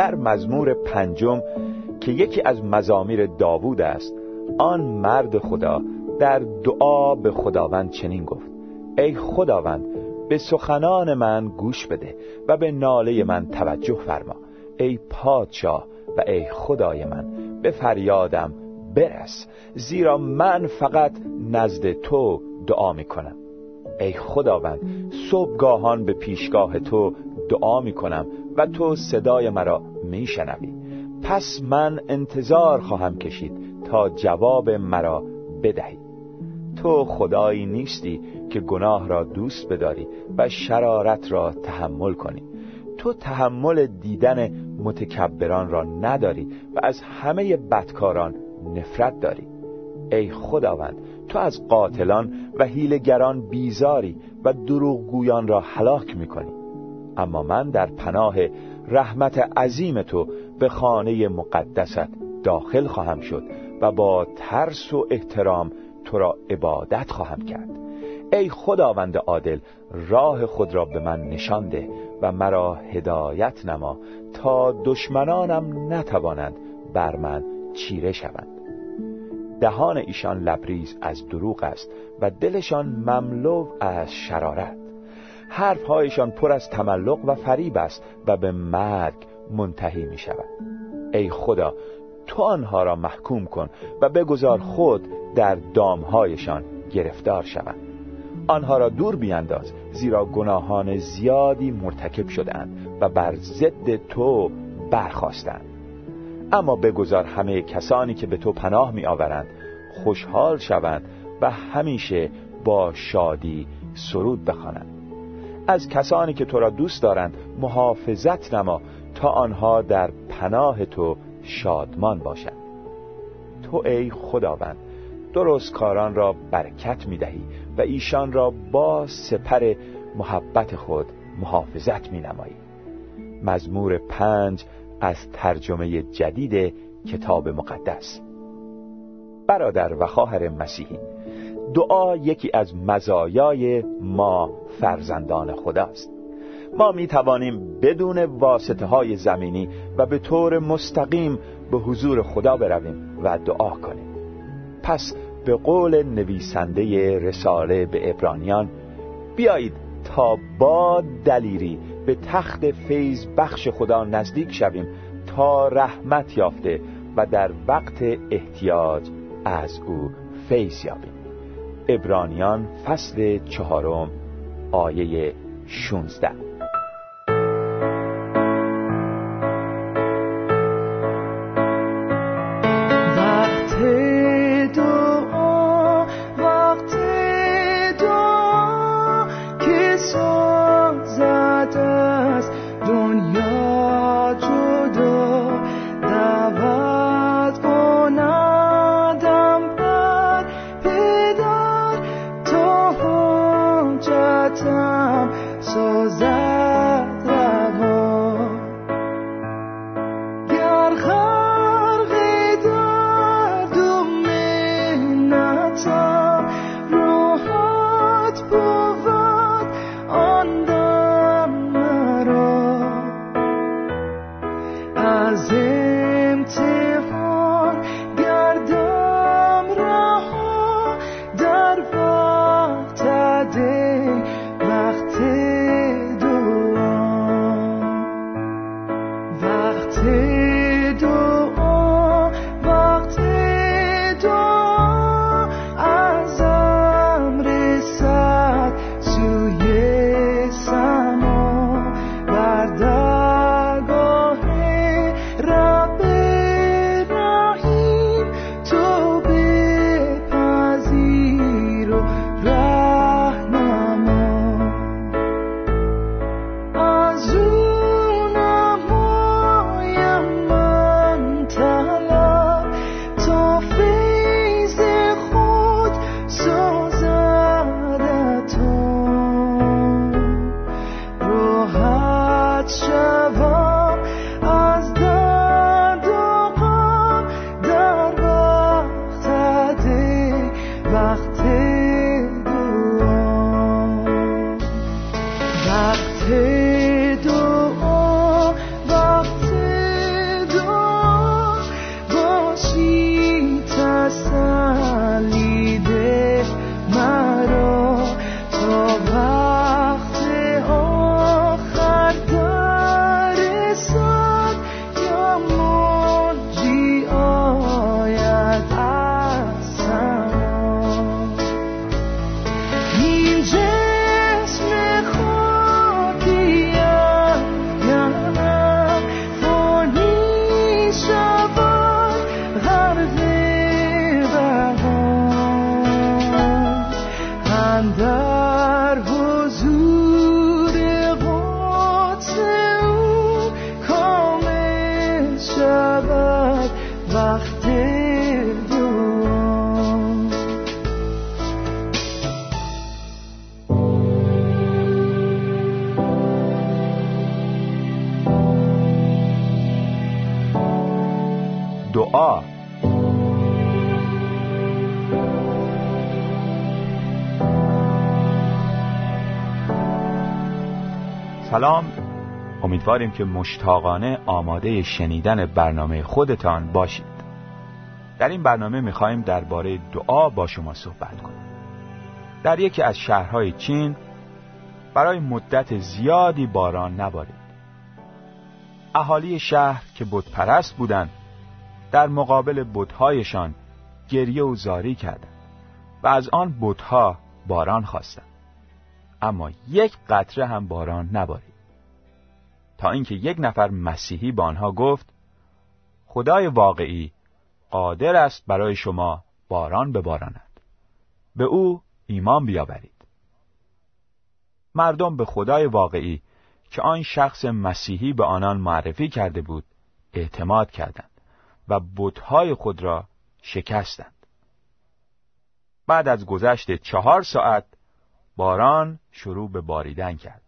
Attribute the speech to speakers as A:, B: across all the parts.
A: در مزمور پنجم که یکی از مزامیر داوود است آن مرد خدا در دعا به خداوند چنین گفت ای خداوند به سخنان من گوش بده و به ناله من توجه فرما ای پادشاه و ای خدای من به فریادم برس زیرا من فقط نزد تو دعا می کنم ای خداوند صبحگاهان به پیشگاه تو دعا می کنم و تو صدای مرا می شنوی پس من انتظار خواهم کشید تا جواب مرا بدهی. تو خدایی نیستی که گناه را دوست بداری و شرارت را تحمل کنی. تو تحمل دیدن متکبران را نداری و از همه بدکاران نفرت داری. ای خداوند تو از قاتلان و هیلگران بیزاری و دروغگویان را هلاک می‌کنی. اما من در پناه رحمت عظیم تو به خانه مقدست داخل خواهم شد و با ترس و احترام تو را عبادت خواهم کرد. ای خداوند عادل راه خود را به من نشانده و مرا هدایت نما تا دشمنانم نتوانند بر من چیره شوند. دهان ایشان لبریز از دروغ است و دلشان مملو از شرارت. حرفهایشان پر از تملق و فریب است و به مرگ منتهی می شود. ای خدا تو آنها را محکوم کن و بگذار خود در دامهایشان گرفتار شوند آنها را دور بیانداز زیرا گناهان زیادی مرتکب شدند و بر ضد تو برخواستند اما بگذار همه کسانی که به تو پناه می آورند خوشحال شوند و همیشه با شادی سرود بخوانند. از کسانی که تو را دوست دارند محافظت نما تا آنها در پناه تو شادمان باشند. تو ای خداوند درست کاران را برکت می دهی و ایشان را با سپر محبت خود محافظت می نمایی مزمور پنج از ترجمه جدید کتاب مقدس. برادر و خواهر مسیحی دعا یکی از مزایای ما فرزندان خداست. ما می توانیم بدون واسطه های زمینی و به طور مستقیم به حضور خدا برویم و دعا کنیم. پس به قول نویسنده رساله به ابرانیان بیایید تا با دلیری به تخت فیض بخش خدا نزدیک شویم تا رحمت یافته و در وقت احتیاج از او فیض یابیم. ابرانیان فصل چهارم آیه 16 سلام. امیدواریم که مشتاقانه آماده شنیدن برنامه خودتان باشید. در این برنامه می‌خواهیم درباره دعا با شما صحبت کنیم. در یکی از شهرهای چین برای مدت زیادی باران نبارید. اهالی شهر که پرست بودند در مقابل بتهایشان گریه و زاری کردند و از آن بتها باران خواستند. اما یک قطره هم باران نبارید. تا اینکه یک نفر مسیحی به آنها گفت خدای واقعی قادر است برای شما باران بباراند به او ایمان بیاورید. مردم به خدای واقعی که آن شخص مسیحی به آنان معرفی کرده بود اعتماد کردند و بتهای خود را شکستند. بعد از گذشت چهار ساعت باران شروع به باریدن کرد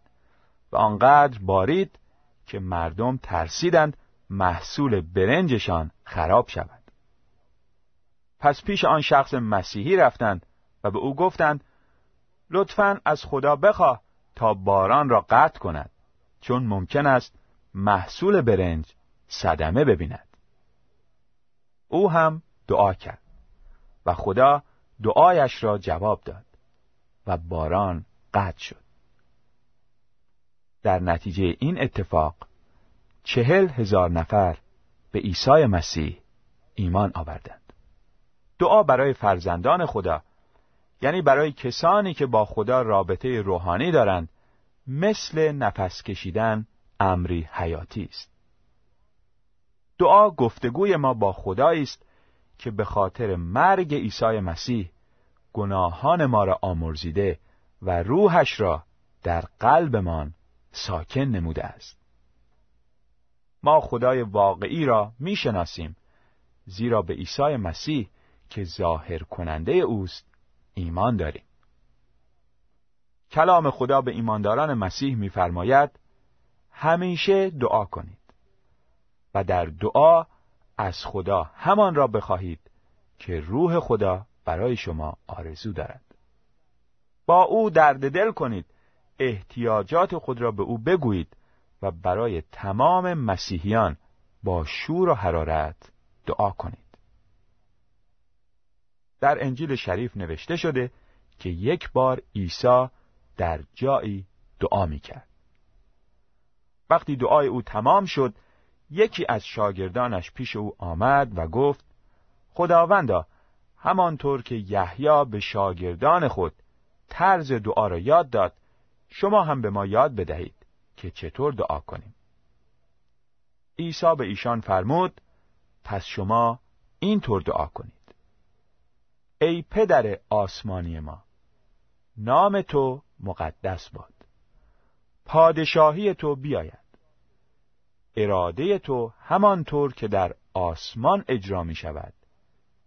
A: و آنقدر بارید که مردم ترسیدند محصول برنجشان خراب شود. پس پیش آن شخص مسیحی رفتند و به او گفتند لطفا از خدا بخواه تا باران را قطع کند چون ممکن است محصول برنج صدمه ببیند. او هم دعا کرد و خدا دعایش را جواب داد. و باران قطع شد. در نتیجه این اتفاق چهل هزار نفر به عیسی مسیح ایمان آوردند. دعا برای فرزندان خدا یعنی برای کسانی که با خدا رابطه روحانی دارند مثل نفس کشیدن امری حیاتی است. دعا گفتگوی ما با خدایی است که به خاطر مرگ عیسی مسیح گناهان ما را آمرزیده و روحش را در قلبمان ساکن نموده است. ما خدای واقعی را می‌شناسیم زیرا به عیسی مسیح که ظاهر کننده اوست ایمان داریم. کلام خدا به ایمانداران مسیح میفرماید همیشه دعا کنید و در دعا از خدا همان را بخواهید که روح خدا برای شما آرزو دارد. با او درد دل کنید احتیاجات خود را به او بگویید و برای تمام مسیحیان با شور و حرارت دعا کنید. در انجیل شریف نوشته شده که یک بار عیسی در جایی دعا می‌کرد. وقتی دعای او تمام شد یکی از شاگردانش پیش او آمد و گفت خداوندا همانطور که یحیی به شاگردان خود طرز دعا را یاد داد شما هم به ما یاد بدهید که چطور دعا کنیم. عیسی به ایشان فرمود پس شما اینطور دعا کنید. ای پدر آسمانی ما نام تو مقدس باد. پادشاهی تو بیاید. اراده تو همانطور که در آسمان اجرا می شود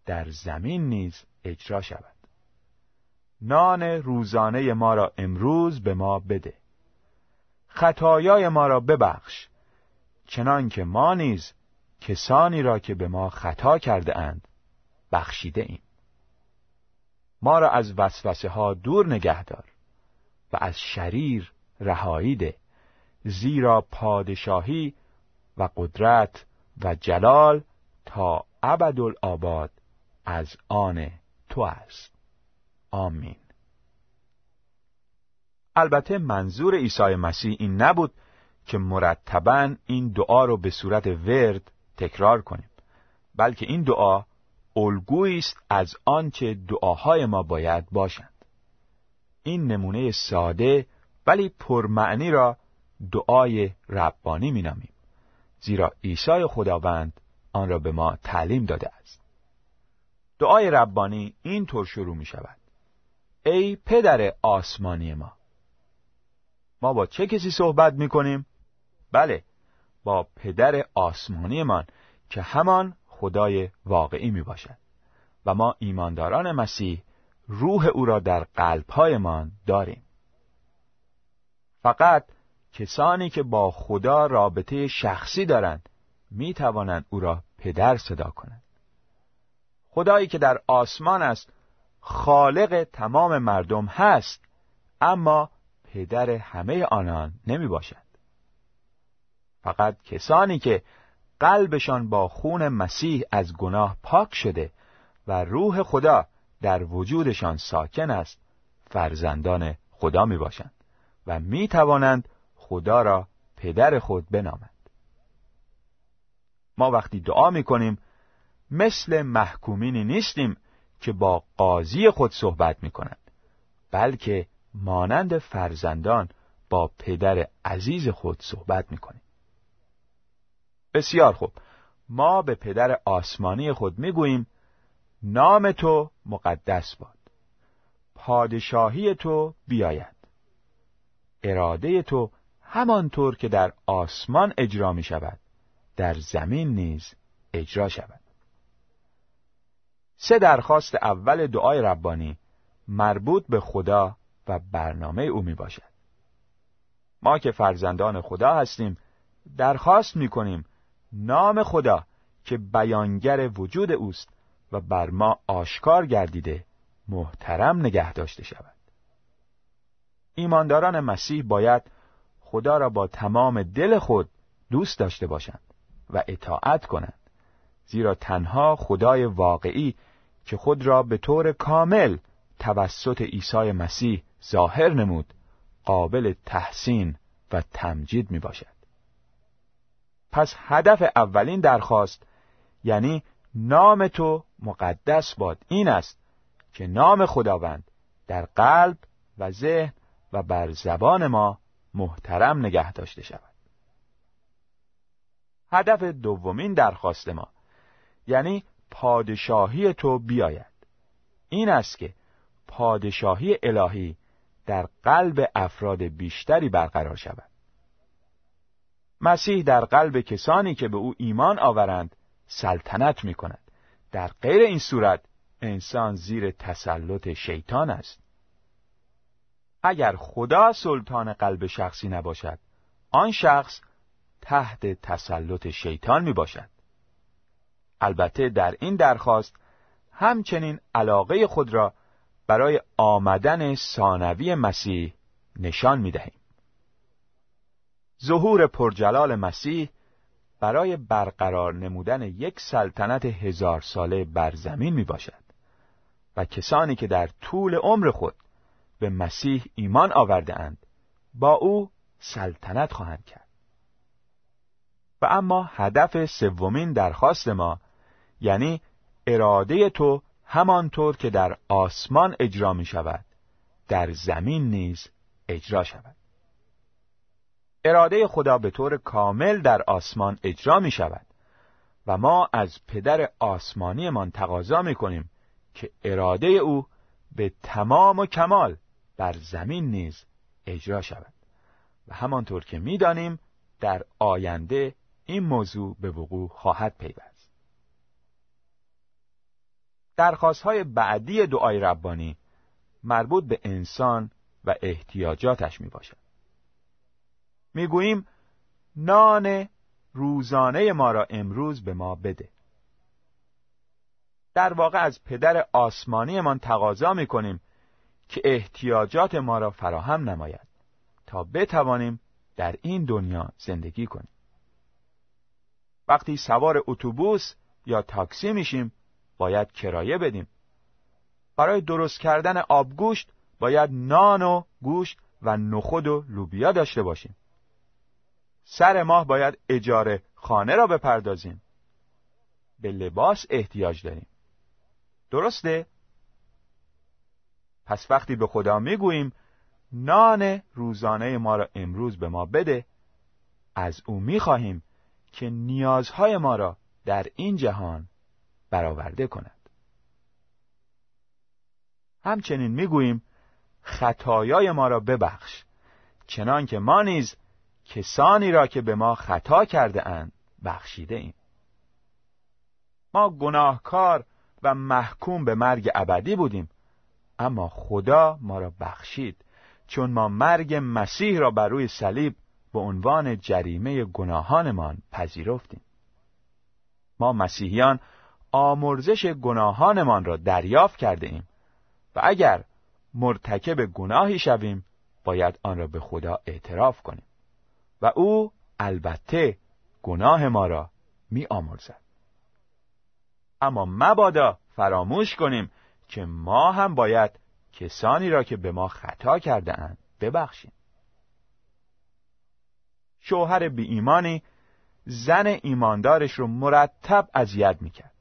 A: در زمین نیز اجرا شود. نان روزانه ما را امروز به ما بده. خطایای ما را ببخش چنان که ما نیز کسانی را که به ما خطا کرده اند بخشیده ایم. ما را از وسوسه ها دور نگه دار و از شریر رهایی ده زیرا پادشاهی و قدرت و جلال تا ابدالآباد از آن تو است. آمین. البته منظور عیسی مسیح این نبود که مرتبا این دعا رو به صورت ورد تکرار کنیم بلکه این دعا الگویی است از آنچه دعاهای ما باید باشند. این نمونه ساده ولی پرمعنی را دعای ربانی مینامیم زیرا عیسی خداوند آن را به ما تعلیم داده است. دعای ربانی این طور شروع می شود ای پدر آسمانی ما ما با چه کسی صحبت می کنیم؟ بله با پدر آسمانی من که همان خدای واقعی می باشد و ما ایمانداران مسیح روح او را در قلبهایمان داریم. فقط کسانی که با خدا رابطه شخصی دارند می توانند او را پدر صدا کنند. خدایی که در آسمان است خالق تمام مردم هست اما پدر همه آنان نمی باشد فقط کسانی که قلبشان با خون مسیح از گناه پاک شده و روح خدا در وجودشان ساکن است فرزندان خدا می باشند و می توانند خدا را پدر خود بنامند. ما وقتی دعا می کنیم مثل محکومینی نیستیم که با قاضی خود صحبت می کنند بلکه مانند فرزندان با پدر عزیز خود صحبت می کنیم بسیار خوب. ما به پدر آسمانی خود می گوییم نام تو مقدس باد. پادشاهی تو بیاید. اراده تو همانطور که در آسمان اجرا می شود در زمین نیز اجرا شود. سه درخواست اول دعای ربانی مربوط به خدا و برنامه او می باشد. ما که فرزندان خدا هستیم درخواست می کنیم نام خدا که بیانگر وجود اوست و بر ما آشکار گردیده محترم نگه داشته شود. ایمانداران مسیح باید خدا را با تمام دل خود دوست داشته باشند و اطاعت کنند زیرا تنها خدای واقعی که خود را به طور کامل توسط عیسی مسیح ظاهر نمود قابل تحسین و تمجید می باشد. پس هدف اولین درخواست یعنی نام تو مقدس باد این است که نام خداوند در قلب و ذهن و بر زبان ما محترم نگه داشته شود. هدف دومین درخواست ما یعنی پادشاهی تو بیاید. این است که پادشاهی الهی در قلب افراد بیشتری برقرار شود. مسیح در قلب کسانی که به او ایمان آورند سلطنت می کند در غیر این صورت انسان زیر تسلط شیطان است. اگر خدا سلطان قلب شخصی نباشد آن شخص تحت تسلط شیطان می باشد البته در این درخواست همچنین علاقه خود را برای آمدن ثانوی مسیح نشان می دهیم. ظهور پرجلال مسیح برای برقرار نمودن یک سلطنت هزار ساله بر زمین می باشد و کسانی که در طول عمر خود به مسیح ایمان آورده اند با او سلطنت خواهند کرد و اما هدف سومین درخواست ما یعنی اراده تو همانطور که در آسمان اجرا می شود در زمین نیز اجرا شود. اراده خدا به طور کامل در آسمان اجرا می شود و ما از پدر آسمانیمان تقاضا می کنیم که اراده او به تمام و کمال بر زمین نیز اجرا شود. و همانطور که می‌دانیم در آینده این موضوع به وقوع خواهد پیوست. درخواست های بعدی دعای ربانی مربوط به انسان و احتیاجاتش می باشد می گوییم نان روزانه ما را امروز به ما بده. در واقع از پدر آسمانیمان تقاضا می کنیم که احتیاجات ما را فراهم نماید تا بتوانیم در این دنیا زندگی کنیم. وقتی سوار اتوبوس یا تاکسی میشیم باید کرایه بدیم. برای درست کردن آبگوشت باید نان و گوشت و نخود و لوبیا داشته باشیم. سر ماه باید اجاره خانه را بپردازیم. به لباس احتیاج داریم. درسته؟ پس وقتی به خدا می‌گوییم نان روزانه ما را امروز به ما بده از او می‌خواهیم که نیازهای ما را در این جهان برآورده کند. همچنین می‌گوییم خطایای ما را ببخش چنان که ما نیز کسانی را که به ما خطا کرده اند بخشیده ایم. ما گناهکار و محکوم به مرگ ابدی بودیم اما خدا ما را بخشید چون ما مرگ مسیح را بر روی صلیب به عنوان جریمه گناهانمان پذیرفتیم. ما مسیحیان آمرزش گناهانمان را دریافت کرده ایم و اگر مرتکب گناهی شویم باید آن را به خدا اعتراف کنیم. و او البته گناه ما را می آمرزد اما مبادا فراموش کنیم که ما هم باید کسانی را که به ما خطا کرده اند ببخشیم. شوهر بی ایمانی زن ایماندارش رو مرتب اذیت می‌کرد.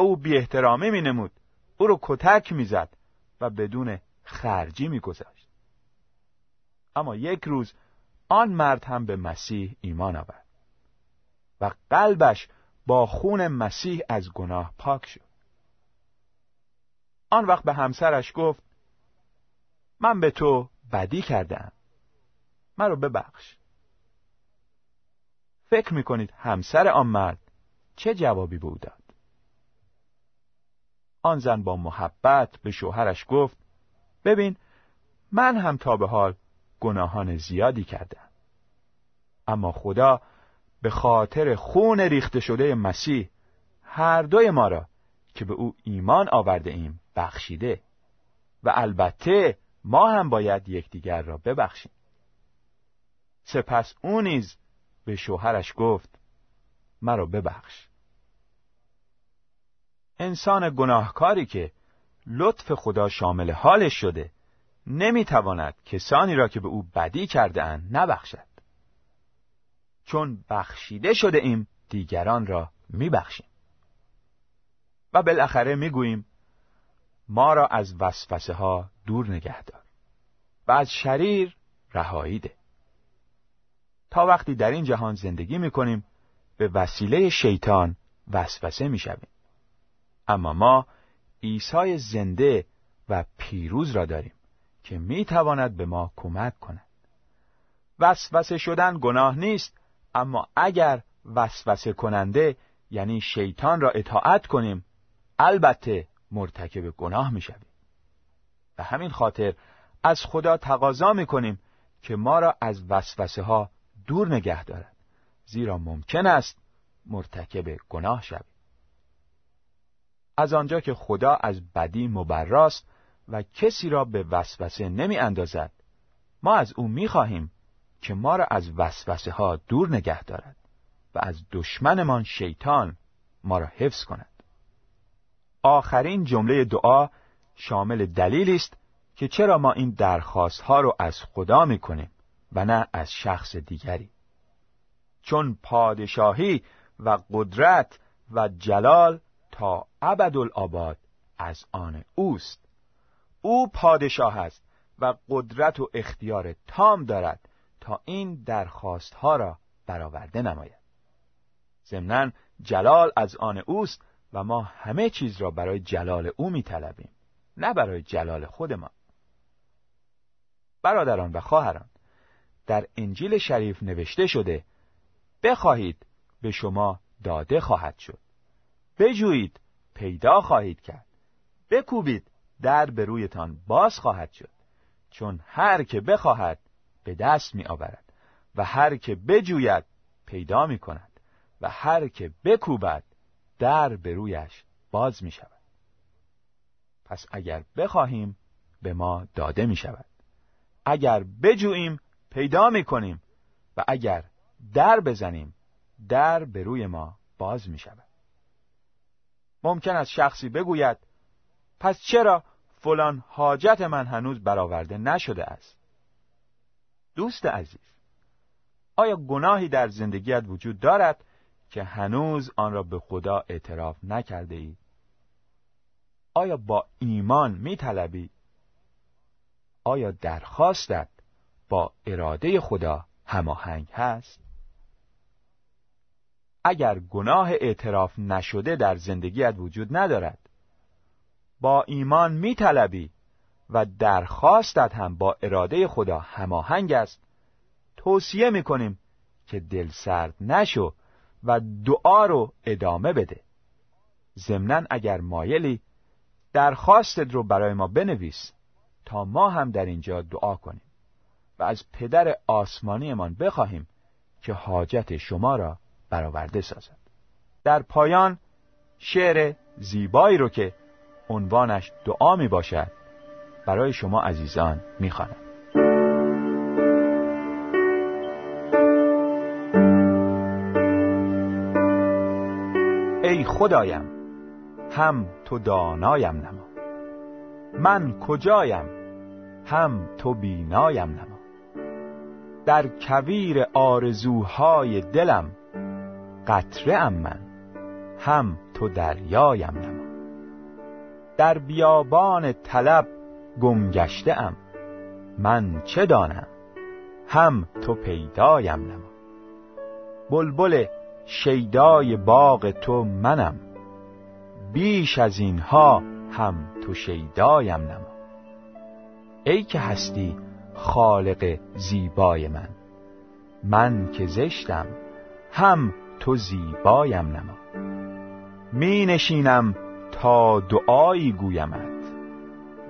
A: به او بی احترامی می نمود او رو کتک می‌زد و بدون خرجی میگذاشت. اما یک روز آن مرد هم به مسیح ایمان آورد و قلبش با خون مسیح از گناه پاک شد. آن وقت به همسرش گفت من به تو بدی کردم من رو ببخش. فکر می‌کنید همسر آن مرد چه جوابی به آن زن با محبت به شوهرش گفت ببین من هم تا به حال گناهان زیادی کردم. اما خدا به خاطر خون ریخته شده مسیح هر دوی ما را که به او ایمان آورده ایم بخشیده و البته ما هم باید یکدیگر را ببخشیم. سپس او نیز به شوهرش گفت مرا ببخش. انسان گناهکاری که لطف خدا شامل حالش شده نمی‌تواند کسانی را که به او بدی کرده اند نبخشد. چون بخشیده شده ایم دیگران را میبخشیم. و بالاخره می‌گوییم ما را از وسوسه ها دور نگه دار و از شریر رهایی ده. تا وقتی در این جهان زندگی می‌کنیم به وسیله شیطان وسوسه می‌شویم. اما ما عیسی زنده و پیروز را داریم که می‌تواند به ما کمک کند. وسوسه شدن گناه نیست اما اگر وسوسه کننده یعنی شیطان را اطاعت کنیم البته مرتکب گناه می‌شویم. به همین خاطر از خدا تقاضا می‌کنیم که ما را از وسوسه ها دور نگه دارد زیرا ممکن است مرتکب گناه شویم از آنجا که خدا از بدی مبراست و کسی را به وسوسه نمی اندازد ما از او می خواهیم که ما را از وسوسه ها دور نگه دارد و از دشمنمان شیطان ما را حفظ کند. آخرین جمله دعا شامل دلیلی است که چرا ما این درخواست ها رو از خدا می کنیم و نه از شخص دیگری. چون پادشاهی و قدرت و جلال تا ابدالآباد از آن اوست. او پادشاه است و قدرت و اختیار تام دارد تا این درخواست ها را برآورده نماید. ضمنا جلال از آن اوست و ما همه چیز را برای جلال او می طلبیم نه برای جلال خود ما. برادران و خواهران در انجیل شریف نوشته شده بخواهید به شما داده خواهد شد. بجویید پیدا خواهید کرد. بکوبید در به رویتان باز خواهد شد. چون هر که بخواهد به دست می آورد و هر که بجوید پیدا می کند و هر که بکوبد در به رویش باز می شود پس اگر بخواهیم به ما داده می شود اگر بجوییم پیدا می کنیم و اگر در بزنیم در به روی ما باز می شود ممکن است شخصی بگوید پس چرا فلان حاجت من هنوز برآورده نشده است دوست عزیز آیا گناهی در زندگیت وجود دارد که هنوز آن را به خدا اعتراف نکرده ای؟ آیا با ایمان می طلبی؟ آیا درخواستت با اراده خدا هماهنگ هست؟ اگر گناه اعتراف نشده در زندگیت وجود ندارد. با ایمان می طلبی و درخواستت هم با اراده خدا هماهنگ است. توصیه می کنیم که دل سرد نشو و دعا رو ادامه بده. ضمنا اگر مایلی درخواستت رو برای ما بنویس تا ما هم در اینجا دعا کنیم و از پدر آسمانیمان بخواهیم که حاجت شما را برآورده سازد. در پایان شعر زیبایی رو که عنوانش دعا می باشد برای شما عزیزان می خانم. ای خدایم هم تو دانایم نما. من کجایم؟ هم تو بینایم نما. در کویر آرزوهای دلم قطره ام من هم تو دریایم نما. در بیابان طلب گمگشته ام من چه دانم؟ هم تو پیدایم نما. بلبل شیدای باغ تو منم بیش از اینها هم تو شیدایم نما. ای که هستی خالق زیبای من من که زشتم هم تو زیبایم نما. می نشینم تا دعایی گویمت.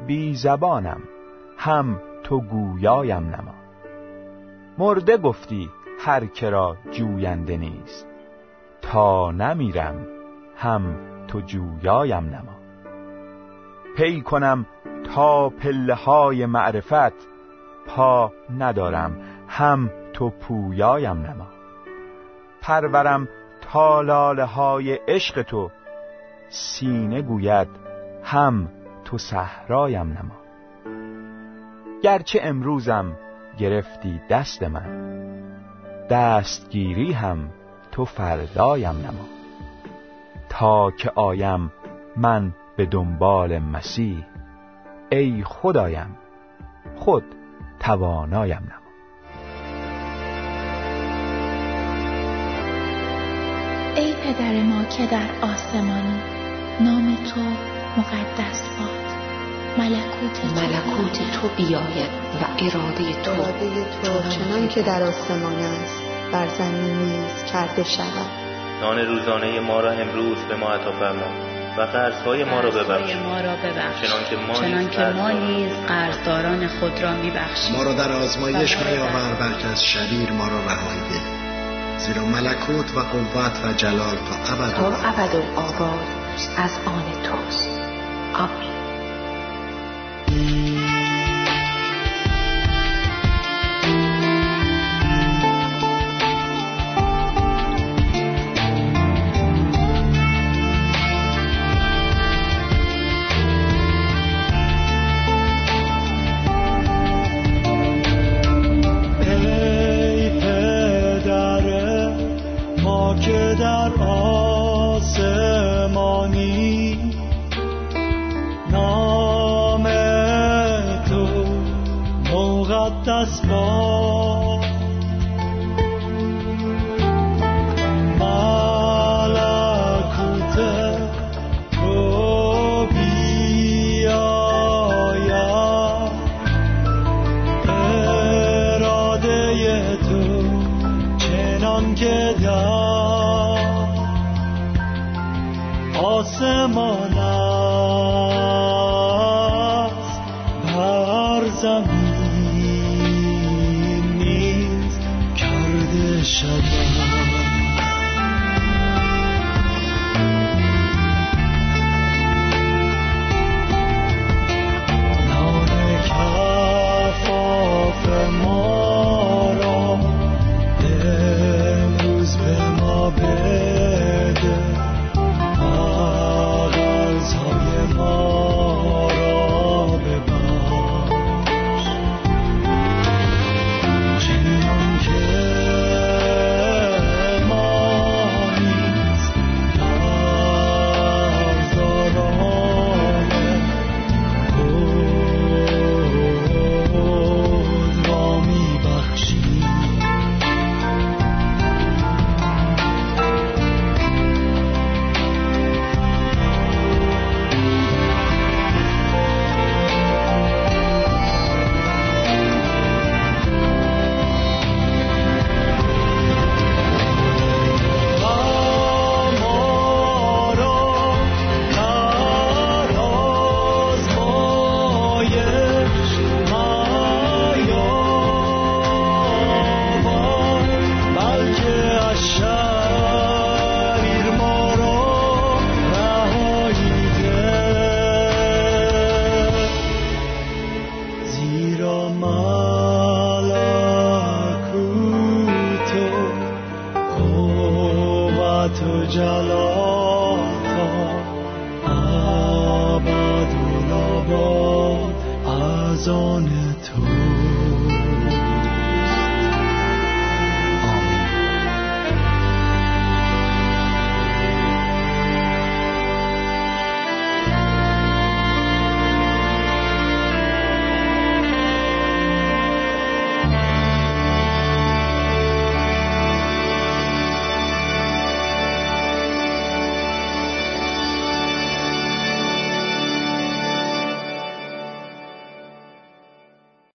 A: بی زبانم هم تو گویایم نما. مرده گفتی هر کرا جوینده نیست. تا نمیرم هم تو جویایم نما. پی کنم تا پله های معرفت. پا ندارم هم تو پویایم نما. پرورم تا های عشق تو. سینه گوید هم تو صحرایم نما. گرچه امروزم گرفتی دست من دستگیری هم تو فردایم نما. تا که آیم من به دنبال مسیح ای خدایم خود توانایم نما.
B: پدر ما که در آسمانی نام تو مقدس باد. ملکوت تو,
C: ملکوت تو بیاید و اراده تو,
D: اراده تو چنان که در آسمان است بر زمین نیز کرده شود.
E: نان روزانه ما را امروز به ما عطا فرما و قرضهای ما را ببخش.
F: چنان که ما نیز قرضداران خود را میبخشیم.
G: ما را در آزمایش میآور بلکه از شریر ما را رهایی ده زیرا ملکوت و قوت و جلال تا ابد
C: تا ابد آباد از آن توست. آمین.